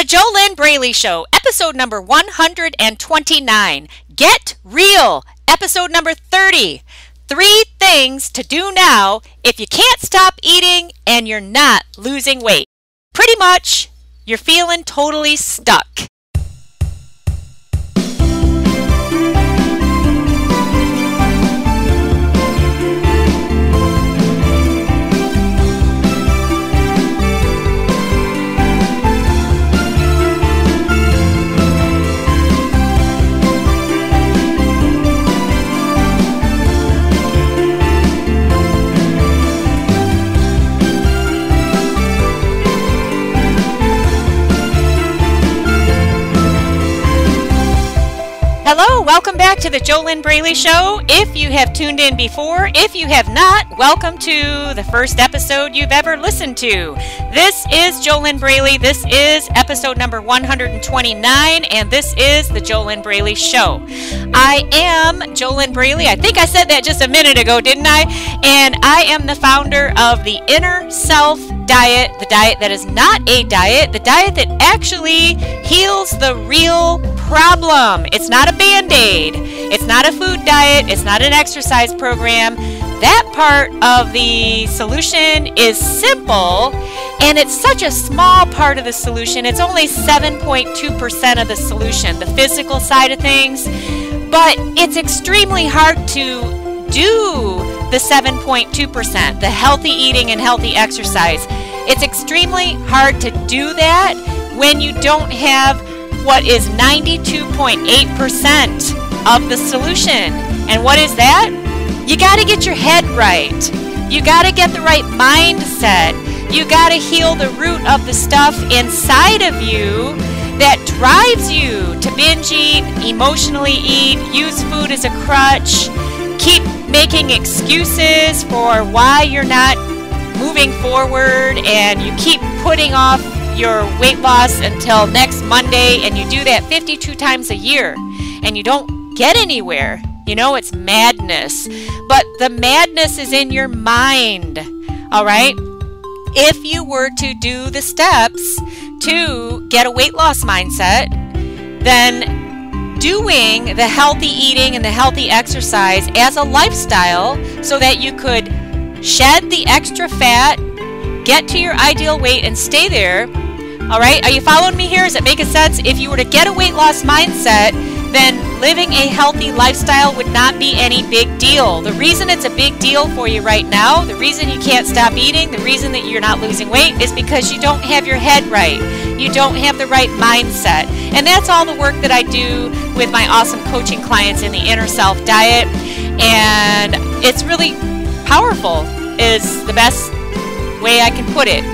The JoLynn Braley Show, episode number 129. Get Real, episode number 30. Three things to do now if you can't stop eating and you're not losing weight. Pretty much, you're feeling totally stuck. Hello, welcome back to the JoLynn Braley Show. If you have tuned in before, if you have not, welcome to the first episode you've ever listened to. This is JoLynn Braley. This is episode number 129, and this is the JoLynn Braley Show. I am JoLynn Braley. I think I said that just a minute ago, didn't I? And I am the founder of the Inner Self Diet, the diet that is not a diet, the diet that actually heals the real problem. It's not a band aid, it's not a food diet, it's not an exercise program. That part of the solution is simple and it's such a small part of the solution. It's only 7.2% of the solution, the physical side of things. But it's extremely hard to do the 7.2%, the healthy eating and healthy exercise. It's extremely hard to do that when you don't have what is 92.8% of the solution. And what is that? You got to get your head right. You got to get the right mindset. You got to heal the root of the stuff inside of you that drives you to binge eat, emotionally eat, use food as a crutch, keep making excuses for why you're not moving forward, and you keep putting off your weight loss until next Monday, and you do that 52 times a year, and you don't get anywhere. You know, it's madness. But the madness is in your mind, all right? If you were to do the steps to get a weight loss mindset, then doing the healthy eating and the healthy exercise as a lifestyle so that you could shed the extra fat, get to your ideal weight, and stay there all right, are you following me here? Is it making sense? If you were to get a weight loss mindset, then living a healthy lifestyle would not be any big deal. The reason it's a big deal for you right now, the reason you can't stop eating, the reason that you're not losing weight is because you don't have your head right. You don't have the right mindset. And that's all the work that I do with my awesome coaching clients in the inner self diet. And it's really powerful, is the best way I can put it.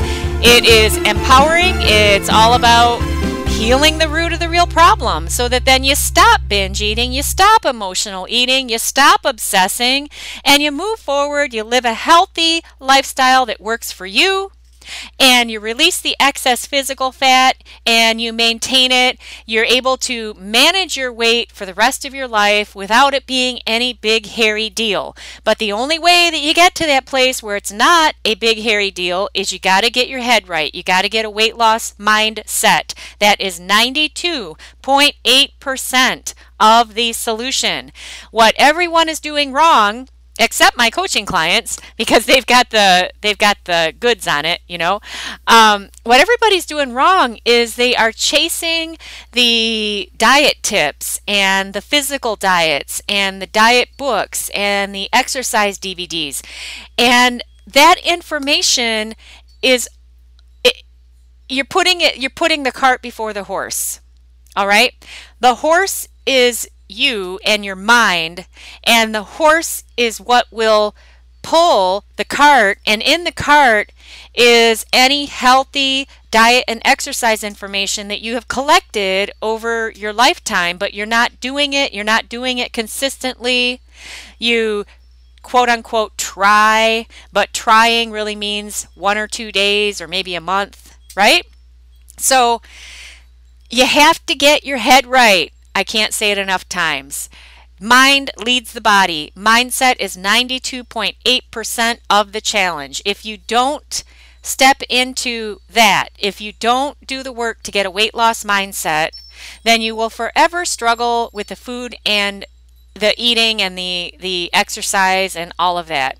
It is empowering. It's all about healing the root of the real problem so that then you stop binge eating, you stop emotional eating, you stop obsessing, and you move forward. You live a healthy lifestyle that works for you and you release the excess physical fat and you maintain it, you're able to manage your weight for the rest of your life without it being any big hairy deal. But the only way that you get to that place where it's not a big hairy deal is you got to get your head right. You got to get a weight loss mindset. That is 92.8% of the solution. What everyone is doing wrong except my coaching clients because they've got the they've got the goods on it you know? Um, what everybody's doing wrong is they are chasing the diet tips and the physical diets and the diet books and the exercise dvds and that information is it, you're putting it you're putting the cart before the horse all right? The horse is you and your mind, and the horse is what will pull the cart, and in the cart is any healthy diet and exercise information that you have collected over your lifetime, but you're not doing it, you're not doing it consistently. You quote unquote try, but trying really means one or two days or maybe a month, right? So you have to get your head right. I can't say it enough times. Mind leads the body. Mindset is 92.8% of the challenge. If you don't step into that, if you don't do the work to get a weight loss mindset, then you will forever struggle with the food and the eating and the the exercise and all of that.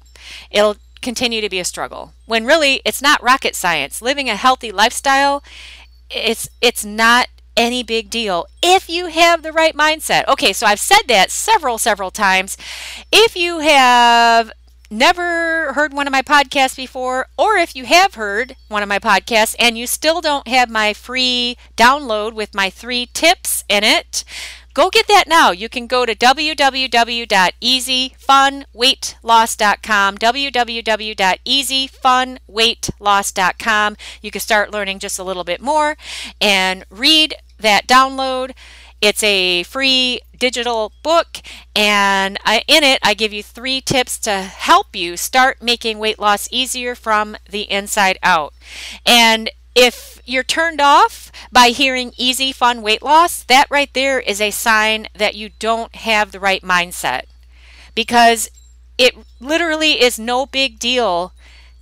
It'll continue to be a struggle. When really it's not rocket science. Living a healthy lifestyle it's it's not any big deal if you have the right mindset. Okay, so I've said that several several times. If you have never heard one of my podcasts before, or if you have heard one of my podcasts and you still don't have my free download with my three tips in it, go get that now. You can go to www.easyfunweightloss.com, www.easyfunweightloss.com. You can start learning just a little bit more and read that download. It's a free digital book, and I, in it, I give you three tips to help you start making weight loss easier from the inside out. And if you're turned off by hearing easy, fun weight loss, that right there is a sign that you don't have the right mindset. Because it literally is no big deal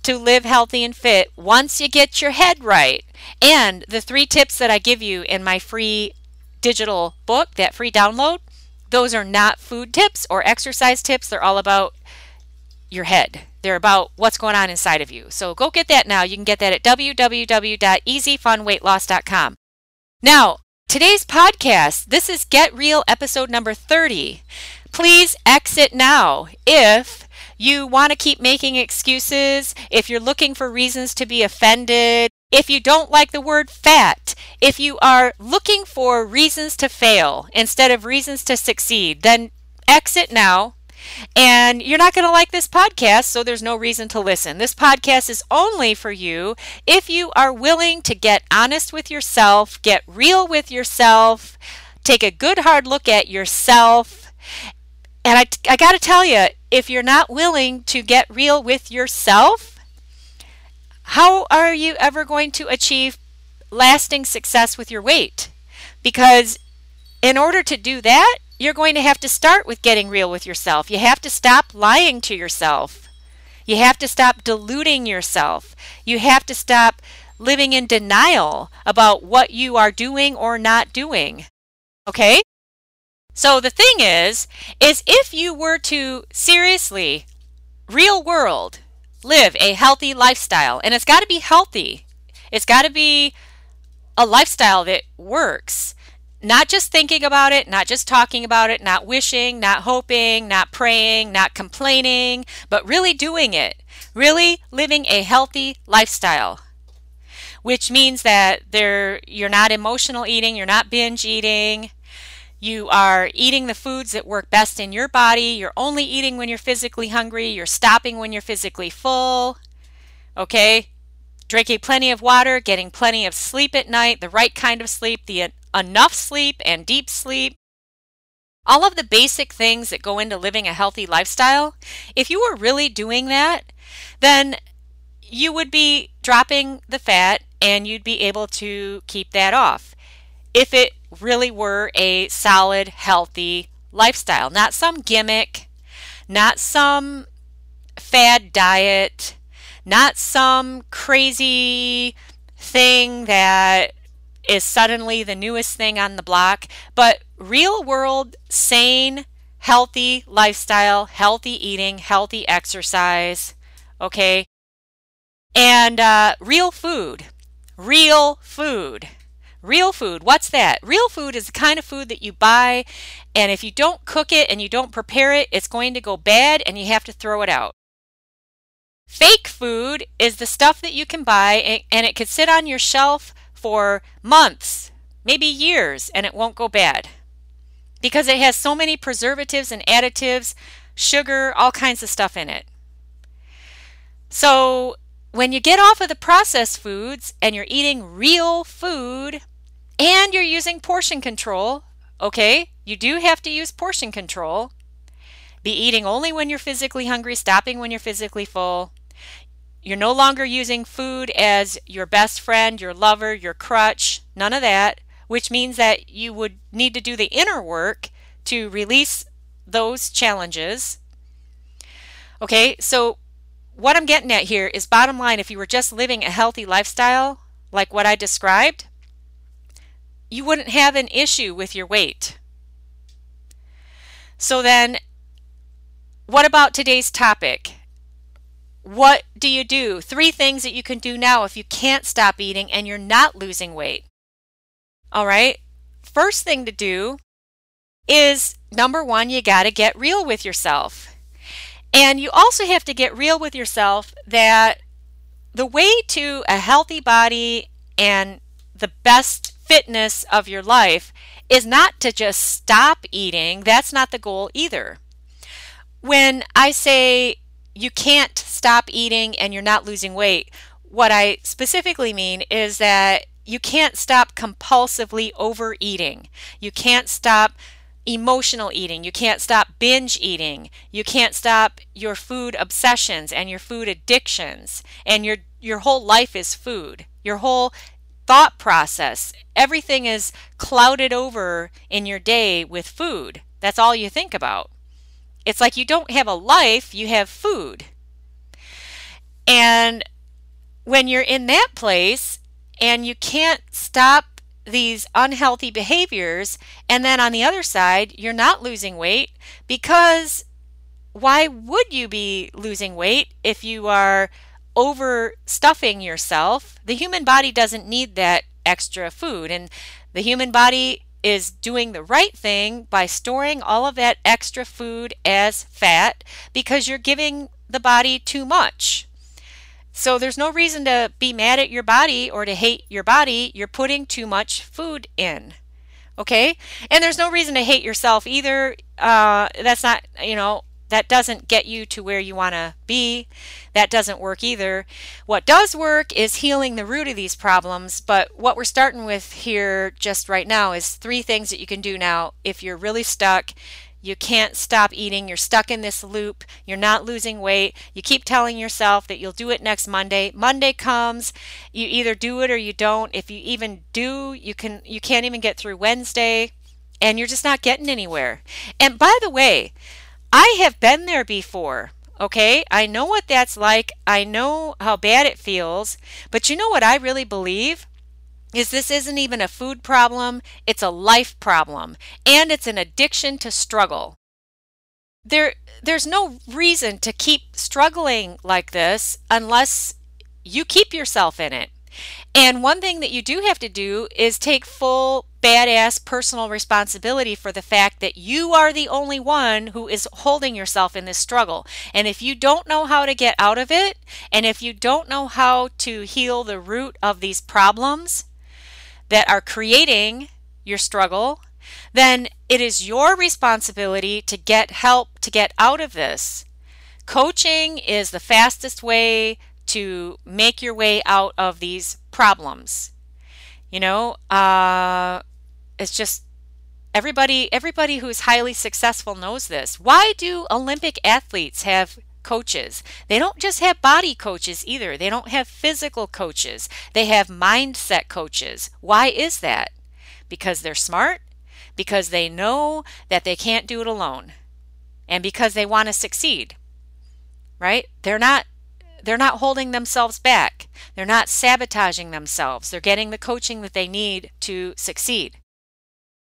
to live healthy and fit once you get your head right. And the three tips that I give you in my free digital book, that free download, those are not food tips or exercise tips. They're all about your head. They're about what's going on inside of you. So go get that now. You can get that at www.easyfunweightloss.com. Now, today's podcast, this is Get Real episode number 30. Please exit now if you want to keep making excuses, if you're looking for reasons to be offended, if you don't like the word fat, if you are looking for reasons to fail instead of reasons to succeed, then exit now. And you're not going to like this podcast, so there's no reason to listen. This podcast is only for you if you are willing to get honest with yourself, get real with yourself, take a good hard look at yourself. And I, I got to tell you, if you're not willing to get real with yourself, how are you ever going to achieve lasting success with your weight? Because in order to do that, you're going to have to start with getting real with yourself. You have to stop lying to yourself. You have to stop deluding yourself. You have to stop living in denial about what you are doing or not doing. Okay? So the thing is is if you were to seriously real world live a healthy lifestyle. And it's got to be healthy. It's got to be a lifestyle that works. Not just thinking about it, not just talking about it, not wishing, not hoping, not praying, not complaining, but really doing it. Really living a healthy lifestyle. Which means that you're not emotional eating, you're not binge eating, you are eating the foods that work best in your body. You're only eating when you're physically hungry. You're stopping when you're physically full. Okay? Drinking plenty of water, getting plenty of sleep at night, the right kind of sleep, the enough sleep and deep sleep. All of the basic things that go into living a healthy lifestyle. If you were really doing that, then you would be dropping the fat and you'd be able to keep that off. If it really were a solid, healthy lifestyle, not some gimmick, not some fad diet, not some crazy thing that is suddenly the newest thing on the block, but real world, sane, healthy lifestyle, healthy eating, healthy exercise, okay? And uh, real food, real food. Real food, what's that? Real food is the kind of food that you buy, and if you don't cook it and you don't prepare it, it's going to go bad and you have to throw it out. Fake food is the stuff that you can buy and it could sit on your shelf for months, maybe years, and it won't go bad because it has so many preservatives and additives, sugar, all kinds of stuff in it. So, when you get off of the processed foods and you're eating real food, and you're using portion control, okay? You do have to use portion control. Be eating only when you're physically hungry, stopping when you're physically full. You're no longer using food as your best friend, your lover, your crutch, none of that, which means that you would need to do the inner work to release those challenges. Okay, so what I'm getting at here is bottom line if you were just living a healthy lifestyle, like what I described, you wouldn't have an issue with your weight. So then, what about today's topic? What do you do? Three things that you can do now if you can't stop eating and you're not losing weight. All right. First thing to do is number one, you got to get real with yourself. And you also have to get real with yourself that the way to a healthy body and the best fitness of your life is not to just stop eating. That's not the goal either. When I say you can't stop eating and you're not losing weight, what I specifically mean is that you can't stop compulsively overeating. You can't stop emotional eating. You can't stop binge eating. You can't stop your food obsessions and your food addictions. And your your whole life is food. Your whole thought process, everything is clouded over in your day with food. That's all you think about. It's like you don't have a life, you have food. And when you're in that place and you can't stop these unhealthy behaviors, and then on the other side, you're not losing weight because why would you be losing weight if you are overstuffing yourself? The human body doesn't need that extra food, and the human body is doing the right thing by storing all of that extra food as fat because you're giving the body too much. So there's no reason to be mad at your body or to hate your body. You're putting too much food in. Okay? And there's no reason to hate yourself either. Uh, that's not, you know, that doesn't get you to where you want to be. That doesn't work either. What does work is healing the root of these problems. But what we're starting with here just right now is three things that you can do now if you're really stuck you can't stop eating. You're stuck in this loop. You're not losing weight. You keep telling yourself that you'll do it next Monday. Monday comes, you either do it or you don't. If you even do, you can you can't even get through Wednesday and you're just not getting anywhere. And by the way, I have been there before. Okay, I know what that's like. I know how bad it feels. But you know what I really believe? is this isn't even a food problem, it's a life problem, and it's an addiction to struggle. There, there's no reason to keep struggling like this unless you keep yourself in it. And one thing that you do have to do is take full badass personal responsibility for the fact that you are the only one who is holding yourself in this struggle. And if you don't know how to get out of it, and if you don't know how to heal the root of these problems, that are creating your struggle, then it is your responsibility to get help to get out of this. Coaching is the fastest way to make your way out of these problems. You know, uh, it's just everybody everybody who's highly successful knows this. Why do Olympic athletes have coaches. They don't just have body coaches either, they don't have physical coaches, they have mindset coaches. Why is that? Because they're smart, because they know that they can't do it alone, and because they want to succeed. Right? They're not they're not holding themselves back. They're not sabotaging themselves. They're getting the coaching that they need to succeed.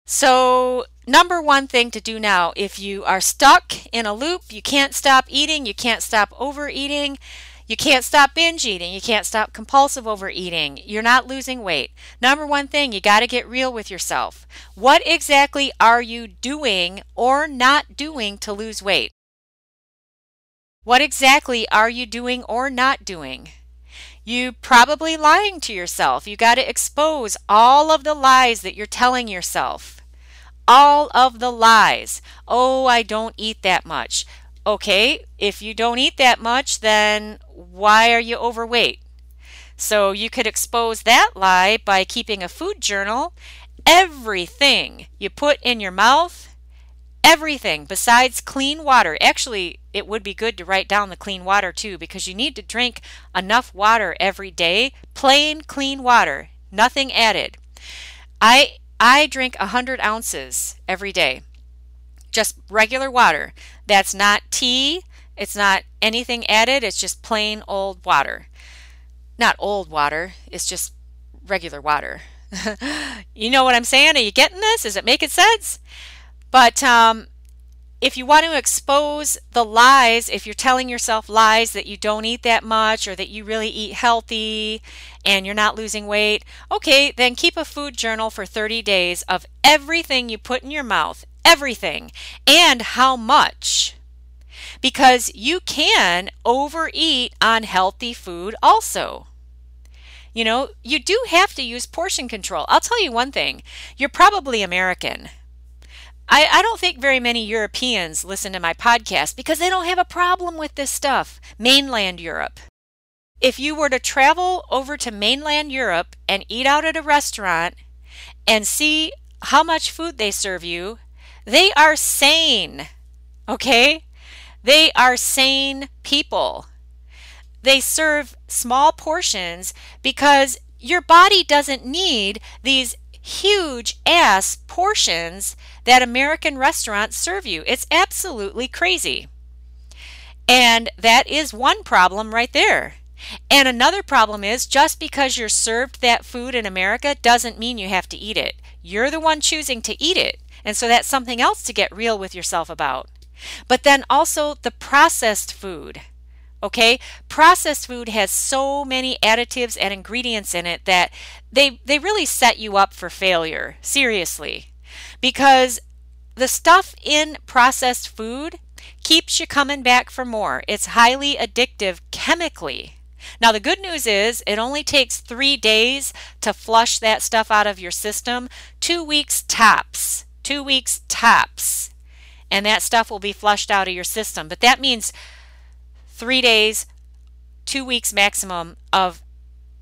So, number one thing to do now if you are stuck in a loop, you can't stop eating, you can't stop overeating, you can't stop binge eating, you can't stop compulsive overeating, you're not losing weight. Number one thing, you got to get real with yourself. What exactly are you doing or not doing to lose weight? What exactly are you doing or not doing? You probably lying to yourself. You got to expose all of the lies that you're telling yourself all of the lies. Oh, I don't eat that much. Okay, if you don't eat that much, then why are you overweight? So you could expose that lie by keeping a food journal. Everything you put in your mouth, everything besides clean water. Actually, it would be good to write down the clean water too because you need to drink enough water every day, plain clean water, nothing added. I I drink 100 ounces every day, just regular water. That's not tea, It's not anything added, it's just plain old water. Not old water, it's just regular water. you know what I'm saying? Are you getting this? Is it making sense? But um, if you want to expose the lies, if you're telling yourself lies that you don't eat that much or that you really eat healthy and you're not losing weight, okay, then keep a food journal for 30 days of everything you put in your mouth, everything, and how much. Because you can overeat on healthy food also. You know, you do have to use portion control. I'll tell you one thing you're probably American. I, I don't think very many Europeans listen to my podcast because they don't have a problem with this stuff. Mainland Europe. If you were to travel over to mainland Europe and eat out at a restaurant and see how much food they serve you, they are sane. Okay? They are sane people. They serve small portions because your body doesn't need these huge ass portions that American restaurants serve you. It's absolutely crazy. And that is one problem right there. And another problem is just because you're served that food in America doesn't mean you have to eat it. You're the one choosing to eat it. And so that's something else to get real with yourself about. But then also the processed food. Okay? Processed food has so many additives and ingredients in it that they they really set you up for failure. Seriously. Because the stuff in processed food keeps you coming back for more. It's highly addictive chemically. Now, the good news is it only takes three days to flush that stuff out of your system, two weeks tops. Two weeks tops. And that stuff will be flushed out of your system. But that means three days, two weeks maximum of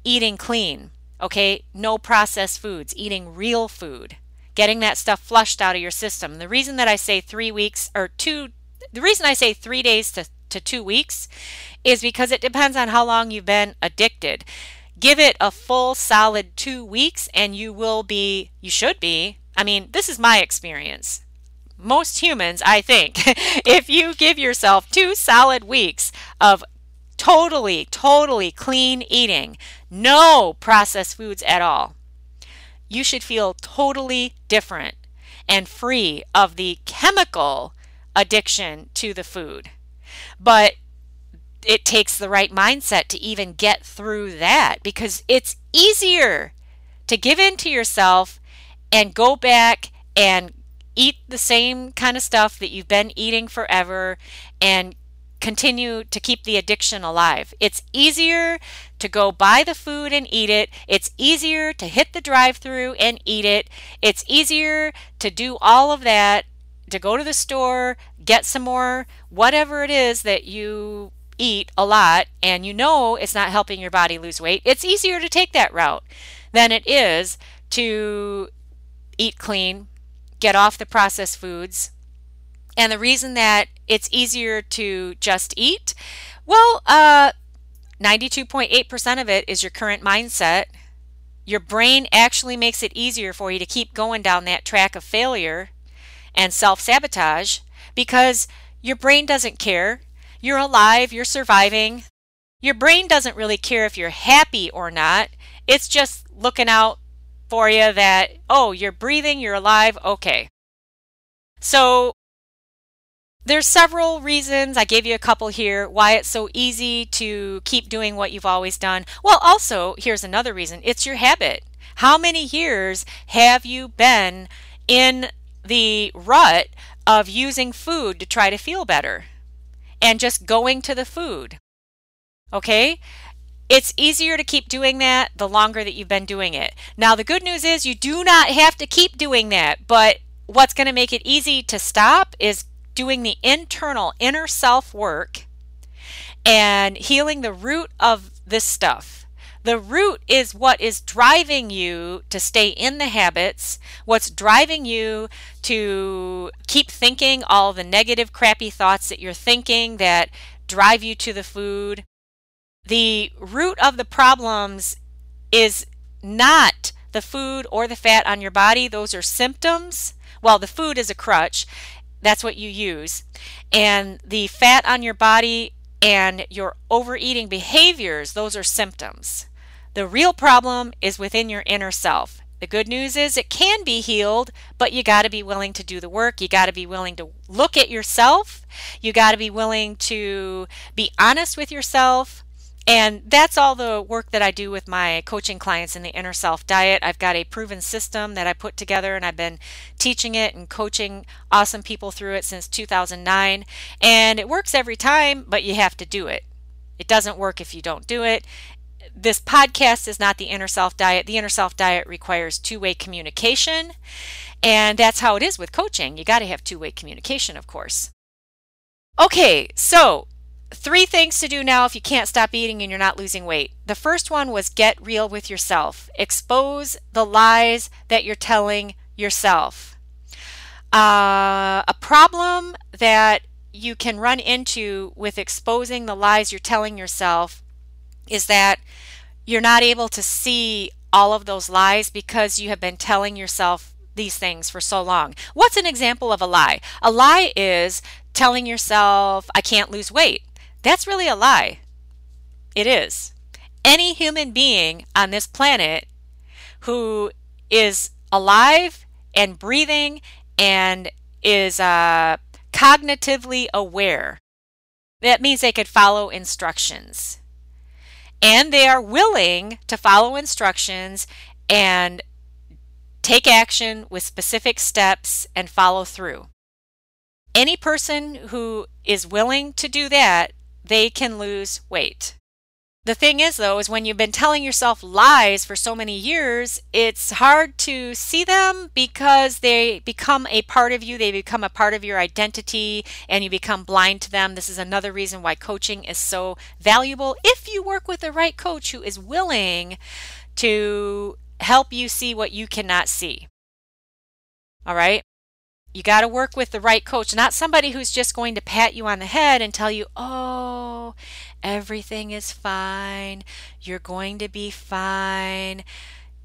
eating clean, okay? No processed foods, eating real food, getting that stuff flushed out of your system. The reason that I say three weeks or two, the reason I say three days to, to two weeks is because it depends on how long you've been addicted. Give it a full solid two weeks and you will be, you should be. I mean, this is my experience most humans, I think, if you give yourself two solid weeks of totally, totally clean eating, no processed foods at all, you should feel totally different and free of the chemical addiction to the food. But it takes the right mindset to even get through that because it's easier to give in to yourself and go back and eat the same kind of stuff that you've been eating forever and continue to keep the addiction alive. It's easier to go buy the food and eat it. It's easier to hit the drive through and eat it. It's easier to do all of that, to go to the store, get some more, whatever it is that you eat a lot and you know it's not helping your body lose weight. It's easier to take that route than it is to eat clean, get off the processed foods. And the reason that it's easier to just eat, well, uh, 92.8% of it is your current mindset. Your brain actually makes it easier for you to keep going down that track of failure and self sabotage because your brain doesn't care. You're alive, you're surviving. Your brain doesn't really care if you're happy or not. It's just looking out for you that, oh, you're breathing, you're alive, okay. So there's several reasons. I gave you a couple here why it's so easy to keep doing what you've always done. Well, also, here's another reason it's your habit. How many years have you been in the rut of using food to try to feel better and just going to the food? Okay? It's easier to keep doing that the longer that you've been doing it. Now, the good news is you do not have to keep doing that, but what's going to make it easy to stop is doing the internal inner self work and healing the root of this stuff. The root is what is driving you to stay in the habits, what's driving you to keep thinking all the negative, crappy thoughts that you're thinking that drive you to the food the root of the problems is not the food or the fat on your body. Those are symptoms. Well, the food is a crutch. That's what you use. And the fat on your body and your overeating behaviors, those are symptoms. The real problem is within your inner self. The good news is it can be healed, but you got to be willing to do the work. You got to be willing to look at yourself. You got to be willing to be honest with yourself. And that's all the work that I do with my coaching clients in the inner self diet. I've got a proven system that I put together and I've been teaching it and coaching awesome people through it since 2009. And it works every time, but you have to do it. It doesn't work if you don't do it this podcast is not the inner self diet. The inner self diet requires two way communication. And that's how it is with coaching. You got to have two way communication, of course. Okay, so three things to do now if you can't stop eating and you're not losing weight. The first one was get real with yourself, expose the lies that you're telling yourself. Uh, a problem that you can run into with exposing the lies you're telling yourself is that you're not able to see all of those lies because you have been telling yourself these things for so long. What's an example of a lie? A lie is telling yourself, I can't lose weight. That's really a lie. It is. Any human being on this planet who is alive and breathing and is uh, cognitively aware, that means they could follow instructions and they are willing to follow instructions and take action with specific steps and follow through. Any person who is willing to do that, they can lose weight. The thing is, though, is when you've been telling yourself lies for so many years, it's hard to see them because they become a part of you. They become a part of your identity and you become blind to them. This is another reason why coaching is so valuable if you work with the right coach who is willing to help you see what you cannot see. All right? You got to work with the right coach, not somebody who's just going to pat you on the head and tell you, oh, everything is fine. You're going to be fine.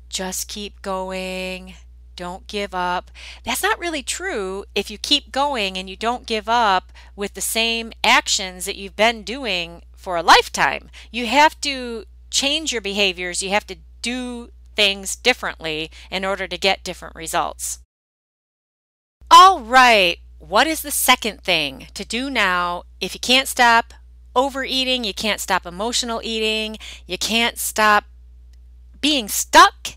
Just keep going. Don't give up. That's not really true if you keep going and you don't give up with the same actions that you've been doing for a lifetime. You have to change your behaviors. You have to do things differently in order to get different results. All right, what is the second thing to do now if you can't stop overeating, you can't stop emotional eating, you can't stop being stuck,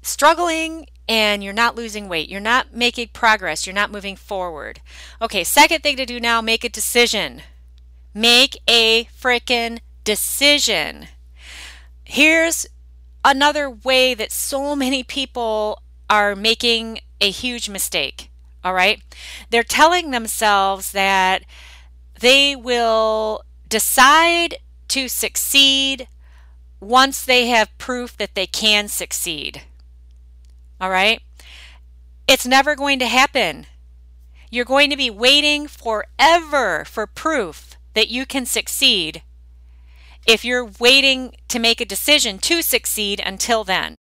struggling, and you're not losing weight. You're not making progress. You're not moving forward. Okay, second thing to do now make a decision. Make a freaking decision. Here's another way that so many people are making a huge mistake. All right. They're telling themselves that they will decide to succeed once they have proof that they can succeed. All right. It's never going to happen. You're going to be waiting forever for proof that you can succeed if you're waiting to make a decision to succeed until then.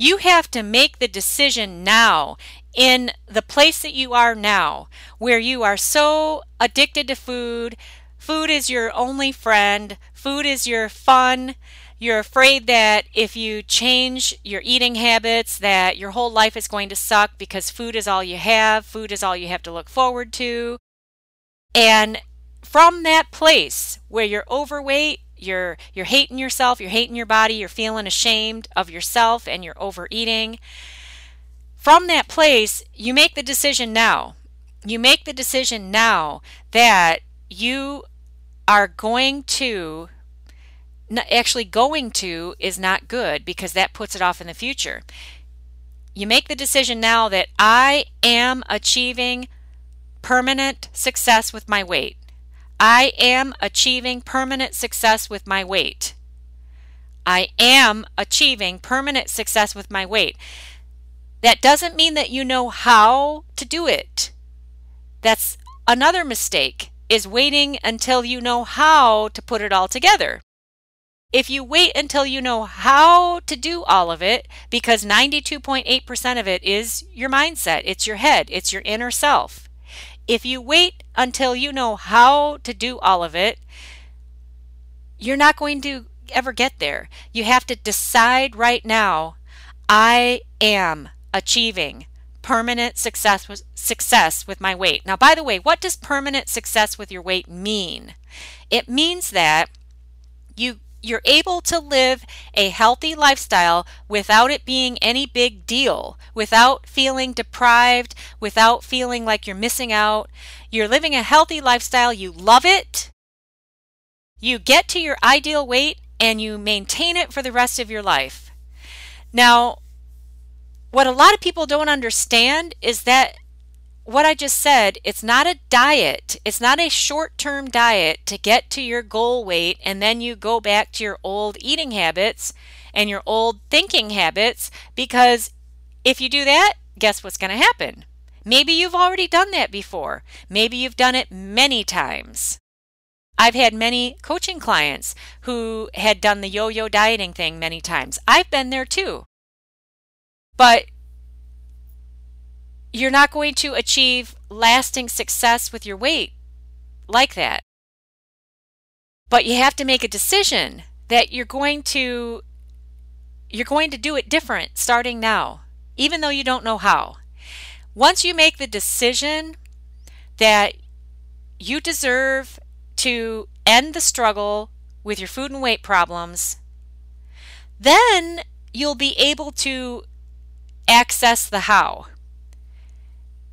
You have to make the decision now in the place that you are now, where you are so addicted to food. Food is your only friend, food is your fun. You're afraid that if you change your eating habits that your whole life is going to suck because food is all you have, food is all you have to look forward to. And from that place where you're overweight, you're you're hating yourself, you're hating your body, you're feeling ashamed of yourself and you're overeating. From that place, you make the decision now. You make the decision now that you are going to actually going to is not good because that puts it off in the future. You make the decision now that I am achieving permanent success with my weight. I am achieving permanent success with my weight. I am achieving permanent success with my weight. That doesn't mean that you know how to do it. That's another mistake is waiting until you know how to put it all together. If you wait until you know how to do all of it, because 92.8% of it is your mindset, it's your head, it's your inner self. if you wait until you know how to do all of it, you're not going to ever get there. You have to decide right now I am achieving permanent success with, success with my weight. Now, by the way, what does permanent success with your weight mean? It means that you you're able to live a healthy lifestyle without it being any big deal, without feeling deprived, without feeling like you're missing out. You're living a healthy lifestyle, you love it. You get to your ideal weight and you maintain it for the rest of your life. Now, what a lot of people don't understand is that what I just said, it's not a diet. It's not a short term diet to get to your goal weight and then you go back to your old eating habits and your old thinking habits because if you do that, guess what's going to happen? Maybe you've already done that before. Maybe you've done it many times. I've had many coaching clients who had done the yo yo dieting thing many times. I've been there too. But you're not going to achieve lasting success with your weight like that. But you have to make a decision that you're going to you're going to do it different starting now, even though you don't know how. Once you make the decision that you deserve to end the struggle with your food and weight problems, then you'll be able to access the how.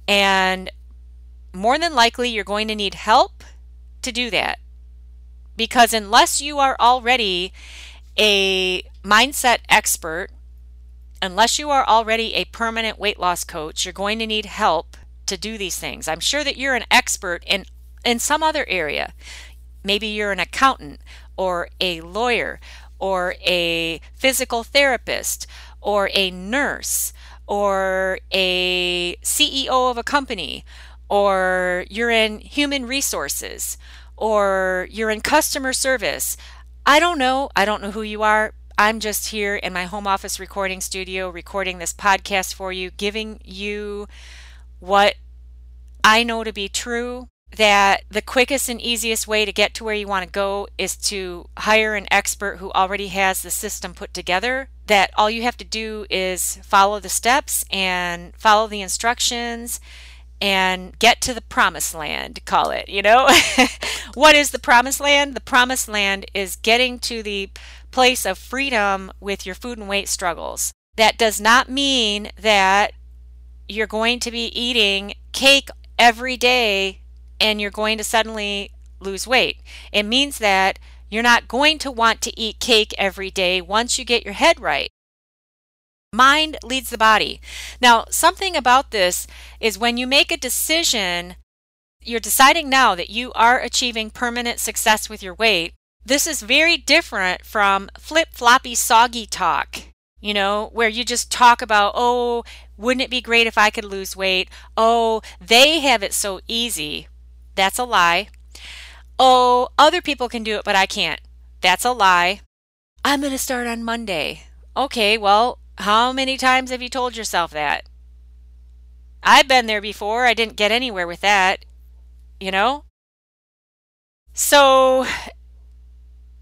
And more than likely, you're going to need help to do that. Because unless you are already a mindset expert, unless you are already a permanent weight loss coach, you're going to need help to do these things. I'm sure that you're an expert in, in some other area. Maybe you're an accountant or a lawyer or a physical therapist or a nurse or a CEO of a company, or you're in human resources, or you're in customer service. I don't know. I don't know who you are. I'm just here in my home office recording studio recording this podcast for you, giving you what I know to be true that the quickest and easiest way to get to where you want to go is to hire an expert who already has the system put together. That all you have to do is follow the steps and follow the instructions and get to the promised land, call it, you know? what is the promised land? The promised land is getting to the place of freedom with your food and weight struggles. That does not mean that you're going to be eating cake every day and you're going to suddenly lose weight. It means that you're not going to want to eat cake every day once you get your head right. Mind leads the body. Now, something about this is when you make a decision, you're deciding now that you are achieving permanent success with your weight. This is very different from flip floppy, soggy talk, you know, where you just talk about, oh, wouldn't it be great if I could lose weight? Oh, they have it so easy. That's a lie. Oh, other people can do it, but I can't. That's a lie. I'm going to start on Monday. Okay, well, how many times have you told yourself that? I've been there before. I didn't get anywhere with that, you know? So,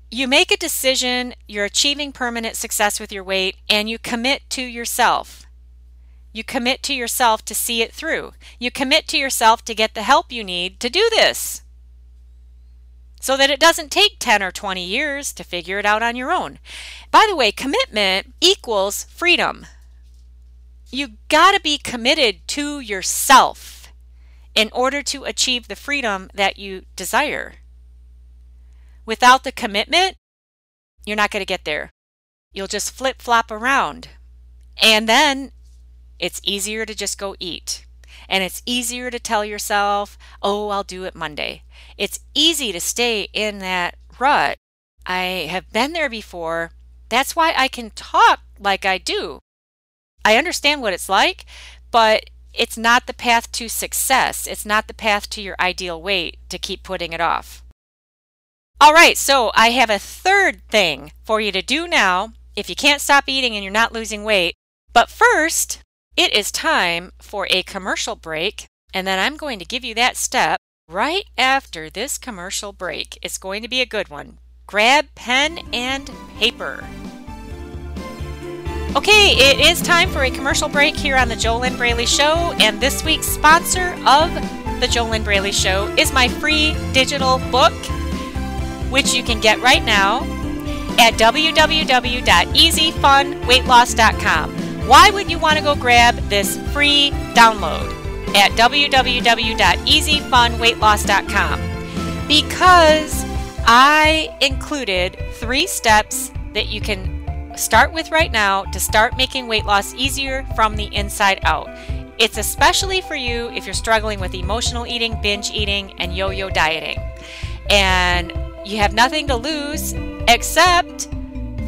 you make a decision, you're achieving permanent success with your weight, and you commit to yourself. You commit to yourself to see it through. You commit to yourself to get the help you need to do this so that it doesn't take 10 or 20 years to figure it out on your own. By the way, commitment equals freedom. You got to be committed to yourself in order to achieve the freedom that you desire. Without the commitment, you're not going to get there. You'll just flip flop around. And then it's easier to just go eat. And it's easier to tell yourself, oh, I'll do it Monday. It's easy to stay in that rut. I have been there before. That's why I can talk like I do. I understand what it's like, but it's not the path to success. It's not the path to your ideal weight to keep putting it off. All right, so I have a third thing for you to do now if you can't stop eating and you're not losing weight. But first, it is time for a commercial break. And then I'm going to give you that step right after this commercial break. It's going to be a good one. Grab pen and paper. Okay, it is time for a commercial break here on the JoLynn Braley Show, and this week's sponsor of the JoLynn Braley Show is my free digital book, which you can get right now at www.easyfunweightloss.com. Why would you want to go grab this free download at www.easyfunweightloss.com? Because I included three steps that you can start with right now to start making weight loss easier from the inside out. It's especially for you if you're struggling with emotional eating, binge eating, and yo yo dieting. And you have nothing to lose except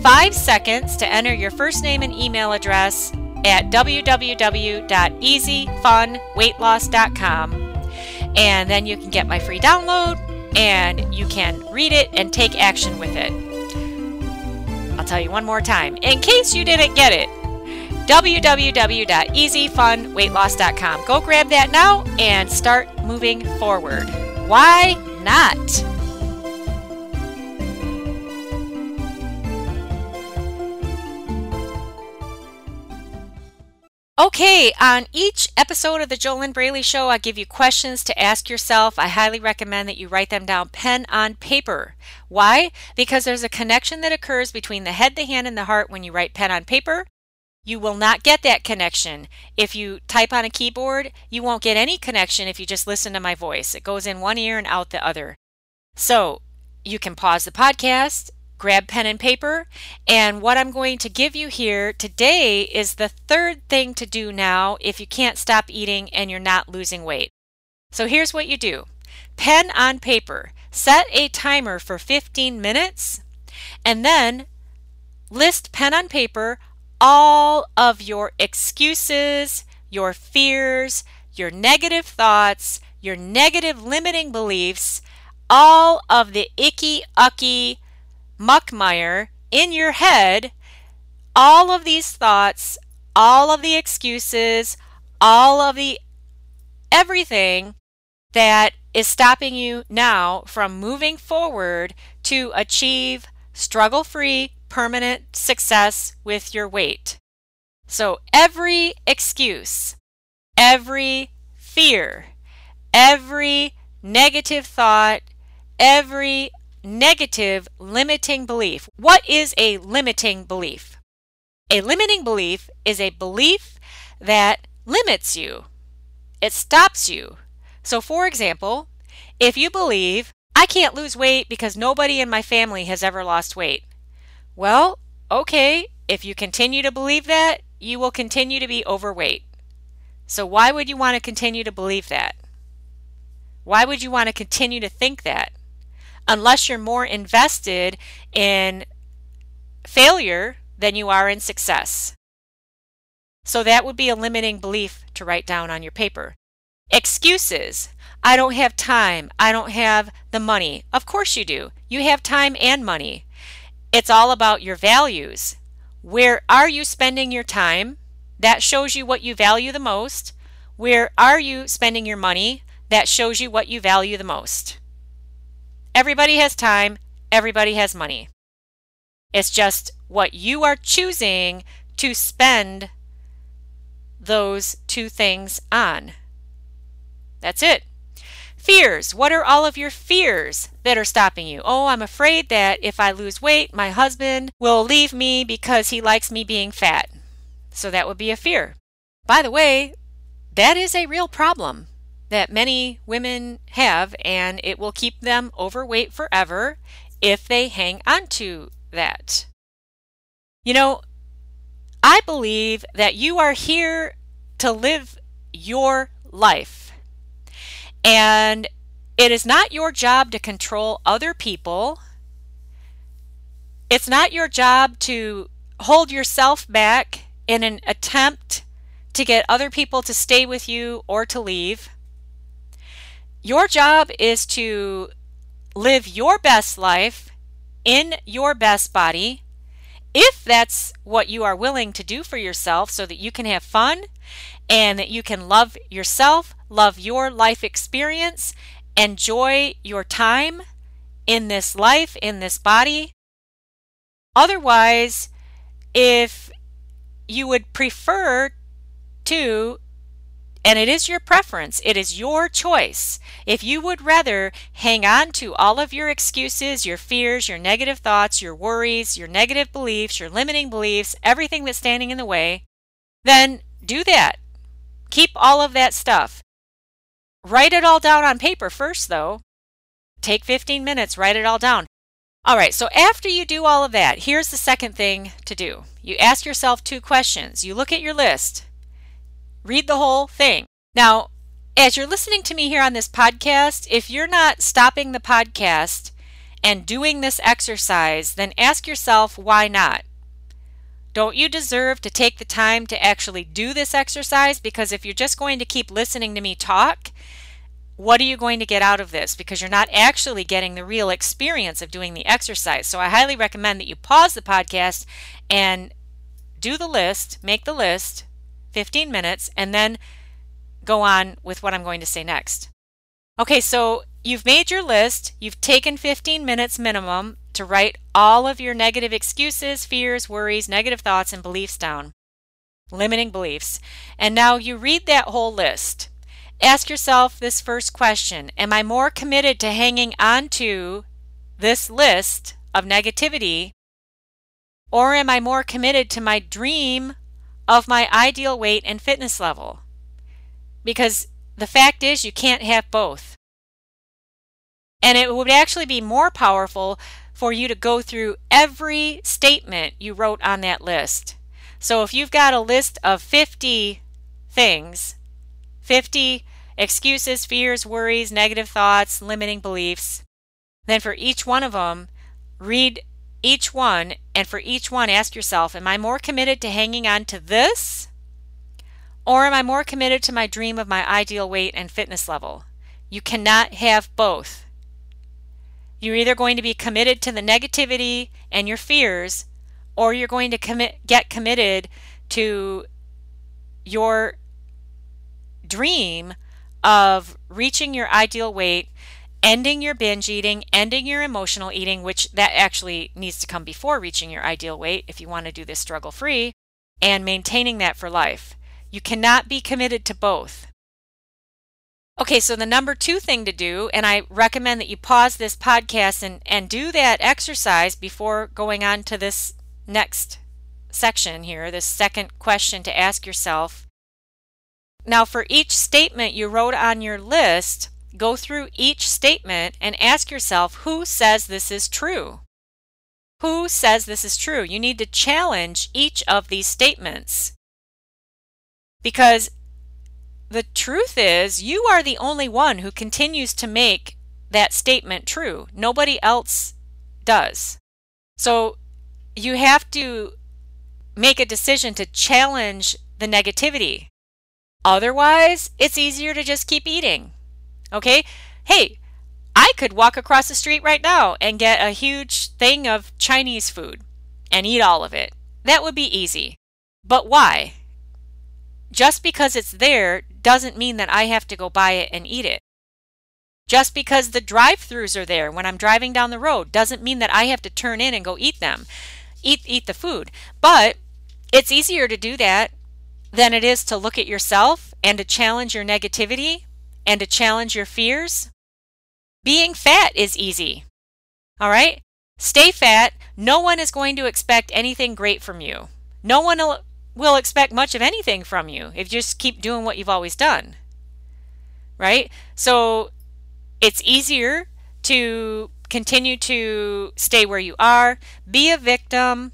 five seconds to enter your first name and email address at www.easyfunweightloss.com. And then you can get my free download and you can read it and take action with it. I'll tell you one more time in case you didn't get it www.easyfunweightloss.com. Go grab that now and start moving forward. Why not? Okay, on each episode of the JoLynn Braley Show, I give you questions to ask yourself. I highly recommend that you write them down pen on paper. Why? Because there's a connection that occurs between the head, the hand, and the heart when you write pen on paper. You will not get that connection if you type on a keyboard. You won't get any connection if you just listen to my voice. It goes in one ear and out the other. So you can pause the podcast grab pen and paper. And what I'm going to give you here today is the third thing to do now if you can't stop eating and you're not losing weight. So here's what you do pen on paper, set a timer for 15 minutes, and then list pen on paper all of your excuses, your fears, your negative thoughts, your negative limiting beliefs, all of the icky, ucky, muckmire in your head all of these thoughts, all of the excuses, all of the everything that is stopping you now from moving forward to achieve struggle free, permanent success with your weight. So every excuse, every fear, every negative thought, every negative limiting belief. What is a limiting belief? A limiting belief is a belief that limits you, it stops you. So, for example, if you believe, I can't lose weight because nobody in my family has ever lost weight. Well, okay, if you continue to believe that, you will continue to be overweight. So, why would you want to continue to believe that? Why would you want to continue to think that? Unless you're more invested in failure than you are in success. So that would be a limiting belief to write down on your paper. Excuses. I don't have time. I don't have the money. Of course you do. You have time and money. It's all about your values. Where are you spending your time? That shows you what you value the most. Where are you spending your money? That shows you what you value the most. Everybody has time, everybody has money. It's just what you are choosing to spend those two things on. That's it. Fears. What are all of your fears that are stopping you? Oh, I'm afraid that if I lose weight, my husband will leave me because he likes me being fat. So that would be a fear. By the way, that is a real problem that many women have, and it will keep them overweight forever if they hang on to that. You know, I believe that you are here to live your life. And it is not your job to control other people. It's not your job to hold yourself back in an attempt to get other people to stay with you or to leave. Your job is to live your best life in your best body, if that's what you are willing to do for yourself so that you can have fun and that you can love yourself, love your life experience, enjoy your time in this life, in this body. Otherwise, if you would prefer to and it is your preference, it is your choice. If you would rather hang on to all of your excuses, your fears, your negative thoughts, your worries, your negative beliefs, your limiting beliefs, everything that's standing in the way, then do that. Keep all of that stuff. Write it all down on paper first, though. Take 15 minutes, write it all down. All right, so after you do all of that, here's the second thing to do. You ask yourself two questions. You look at your list read the whole thing. Now, as you're listening to me here on this podcast, if you're not stopping the podcast and doing this exercise, then ask yourself why not? Don't you deserve to take the time to actually do this exercise? Because if you're just going to keep listening to me talk, what are you going to get out of this? Because you're not actually getting the real experience of doing the exercise. So I highly recommend that you pause the podcast and do the list, make the list, 15 minutes, and then go on with what I'm going to say next. Okay, so you've made your list, you've taken 15 minutes minimum to write all of your negative excuses, fears, worries, negative thoughts, and beliefs down, limiting beliefs. And now you read that whole list. Ask yourself this first question Am I more committed to hanging on to this list of negativity, or am I more committed to my dream of my ideal weight and fitness level. Because the fact is, you can't have both. And it would actually be more powerful for you to go through every statement you wrote on that list. So if you've got a list of 50 things, 50 excuses, fears, worries, negative thoughts, limiting beliefs, then for each one of them, read each one, and for each one, ask yourself Am I more committed to hanging on to this? Or am I more committed to my dream of my ideal weight and fitness level? You cannot have both. You're either going to be committed to the negativity and your fears, or you're going to commit, get committed to your dream of reaching your ideal weight ending your binge eating, ending your emotional eating, which that actually needs to come before reaching your ideal weight if you want to do this struggle free, and maintaining that for life. You cannot be committed to both. Okay, so the number two thing to do, and I recommend that you pause this podcast and, and do that exercise before going on to this next section here, this second question to ask yourself. Now, for each statement you wrote on your list, go through each statement and ask yourself who says this is true? Who says this is true? You need to challenge each of these statements. Because the truth is, you are the only one who continues to make that statement true. Nobody else does. So you have to make a decision to challenge the negativity. Otherwise, it's easier to just keep eating. Okay? Hey, I could walk across the street right now and get a huge thing of Chinese food and eat all of it. That would be easy. But why? Just because it's there doesn't mean that I have to go buy it and eat it. Just because the drive throughs are there when I'm driving down the road doesn't mean that I have to turn in and go eat them, eat, eat the food. But it's easier to do that than it is to look at yourself and to challenge your negativity and to challenge your fears? Being fat is easy. All right? Stay fat. No one is going to expect anything great from you. No one will expect much of anything from you if you just keep doing what you've always done. Right? So it's easier to continue to stay where you are, be a victim,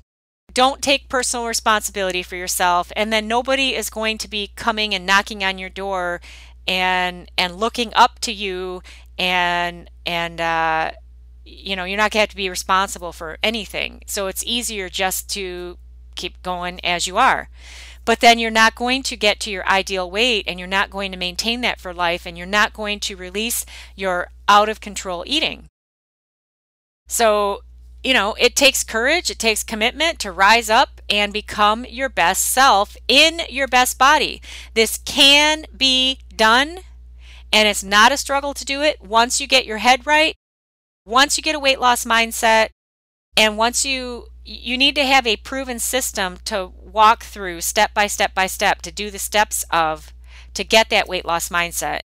don't take personal responsibility for yourself, and then nobody is going to be coming and knocking on your door and and looking up to you and and uh, you know you're not going to have to be responsible for anything. So it's easier just to keep going as you are. But then you're not going to get to your ideal weight and you're not going to maintain that for life and you're not going to release your out of control eating. So you know, it takes courage, it takes commitment to rise up and become your best self in your best body. This can be done. And it's not a struggle to do it once you get your head right, once you get a weight loss mindset, and once you you need to have a proven system to walk through step by step by step to do the steps of to get that weight loss mindset.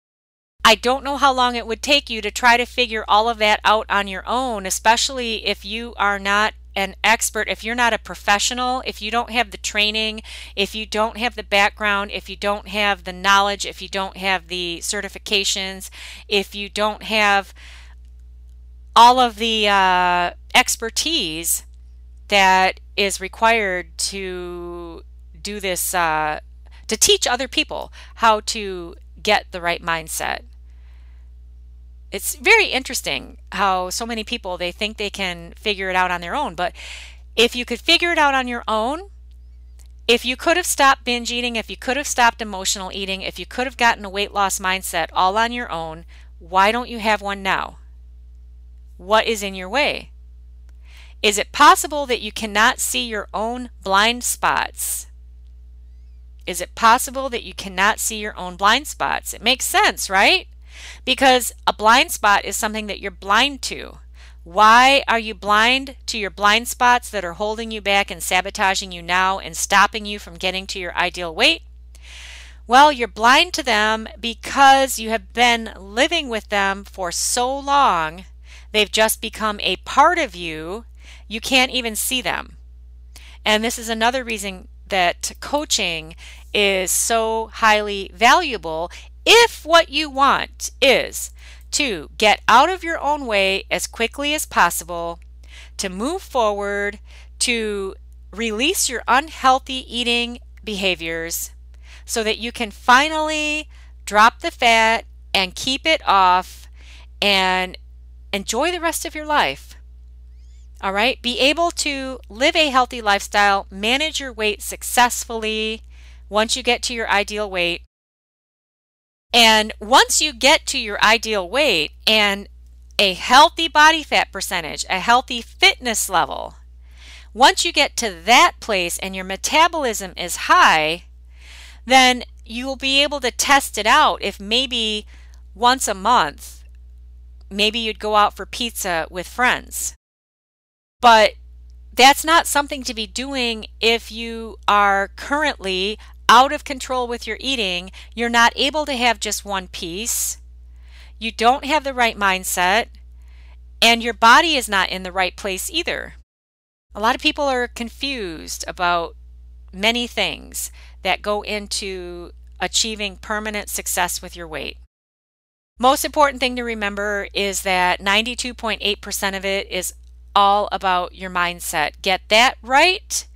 I don't know how long it would take you to try to figure all of that out on your own, especially if you are not an expert, if you're not a professional, if you don't have the training, if you don't have the background, if you don't have the knowledge, if you don't have the certifications, if you don't have all of the uh, expertise that is required to do this, uh, to teach other people how to get the right mindset. It's very interesting how so many people they think they can figure it out on their own, but if you could figure it out on your own, if you could have stopped binge eating, if you could have stopped emotional eating, if you could have gotten a weight loss mindset all on your own, why don't you have one now? What is in your way? Is it possible that you cannot see your own blind spots? Is it possible that you cannot see your own blind spots? It makes sense, right? Because a blind spot is something that you're blind to. Why are you blind to your blind spots that are holding you back and sabotaging you now and stopping you from getting to your ideal weight? Well, you're blind to them because you have been living with them for so long, they've just become a part of you you can't even see them. And this is another reason that coaching is so highly valuable if what you want is to get out of your own way as quickly as possible, to move forward, to release your unhealthy eating behaviors so that you can finally drop the fat and keep it off and enjoy the rest of your life. All right, be able to live a healthy lifestyle, manage your weight successfully once you get to your ideal weight. And once you get to your ideal weight and a healthy body fat percentage, a healthy fitness level, once you get to that place and your metabolism is high, then you will be able to test it out if maybe once a month, maybe you'd go out for pizza with friends. But that's not something to be doing if you are currently out of control with your eating. You're not able to have just one piece. You don't have the right mindset. And your body is not in the right place either. A lot of people are confused about many things that go into achieving permanent success with your weight. Most important thing to remember is that 92.8% of it is all about your mindset. Get that right,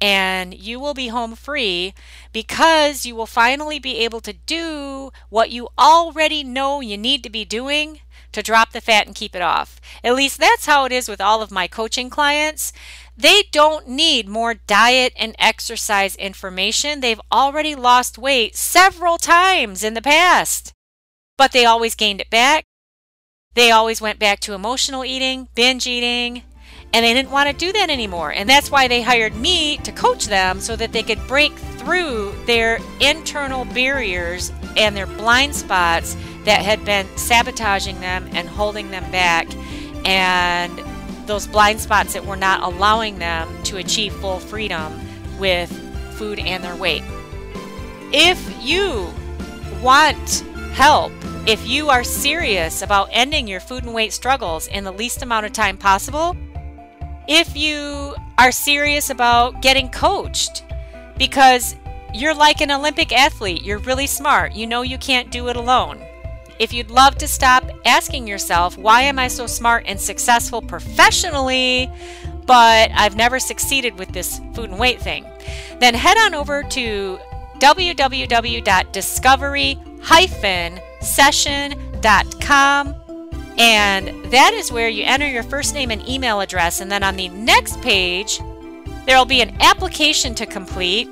and you will be home free because you will finally be able to do what you already know you need to be doing to drop the fat and keep it off. At least that's how it is with all of my coaching clients. They don't need more diet and exercise information. They've already lost weight several times in the past, but they always gained it back they always went back to emotional eating, binge eating, and they didn't want to do that anymore. And that's why they hired me to coach them so that they could break through their internal barriers and their blind spots that had been sabotaging them and holding them back, and those blind spots that were not allowing them to achieve full freedom with food and their weight. If you want help if you are serious about ending your food and weight struggles in the least amount of time possible, if you are serious about getting coached because you're like an Olympic athlete, you're really smart, you know you can't do it alone. If you'd love to stop asking yourself, why am I so smart and successful professionally, but I've never succeeded with this food and weight thing, then head on over to www.discovery session.com. And that is where you enter your first name and email address. And then on the next page, there will be an application to complete.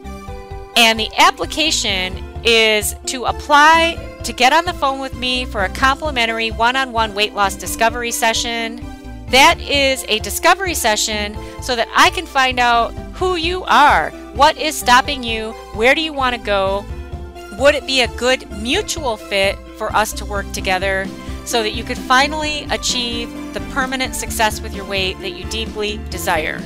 And the application is to apply to get on the phone with me for a complimentary one on one weight loss discovery session. That is a discovery session so that I can find out who you are, what is stopping you, where do you want to go, would it be a good mutual fit for us to work together so that you could finally achieve the permanent success with your weight that you deeply desire?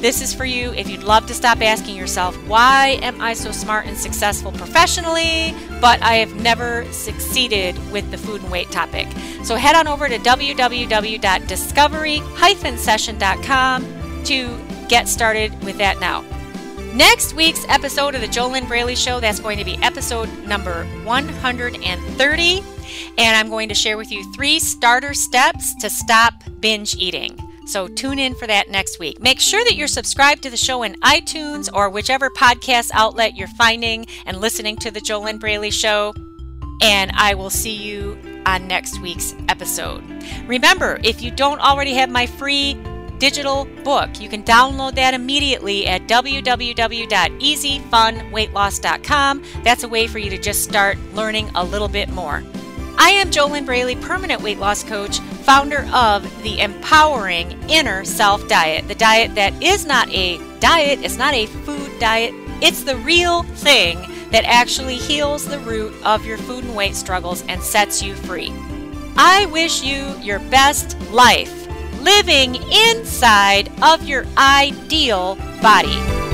This is for you if you'd love to stop asking yourself, why am I so smart and successful professionally, but I have never succeeded with the food and weight topic? So head on over to www.discovery-session.com to get started with that now. Next week's episode of the JoLynn Braley Show, that's going to be episode number 130. And I'm going to share with you three starter steps to stop binge eating. So tune in for that next week. Make sure that you're subscribed to the show in iTunes or whichever podcast outlet you're finding and listening to the JoLynn Braley Show. And I will see you on next week's episode. Remember, if you don't already have my free digital book, you can download that immediately at www.easyfunweightloss.com. That's a way for you to just start learning a little bit more. I am JoLynn Braley, permanent weight loss coach, founder of the Empowering Inner Self Diet, the diet that is not a diet, it's not a food diet, it's the real thing that actually heals the root of your food and weight struggles and sets you free. I wish you your best life living inside of your ideal body.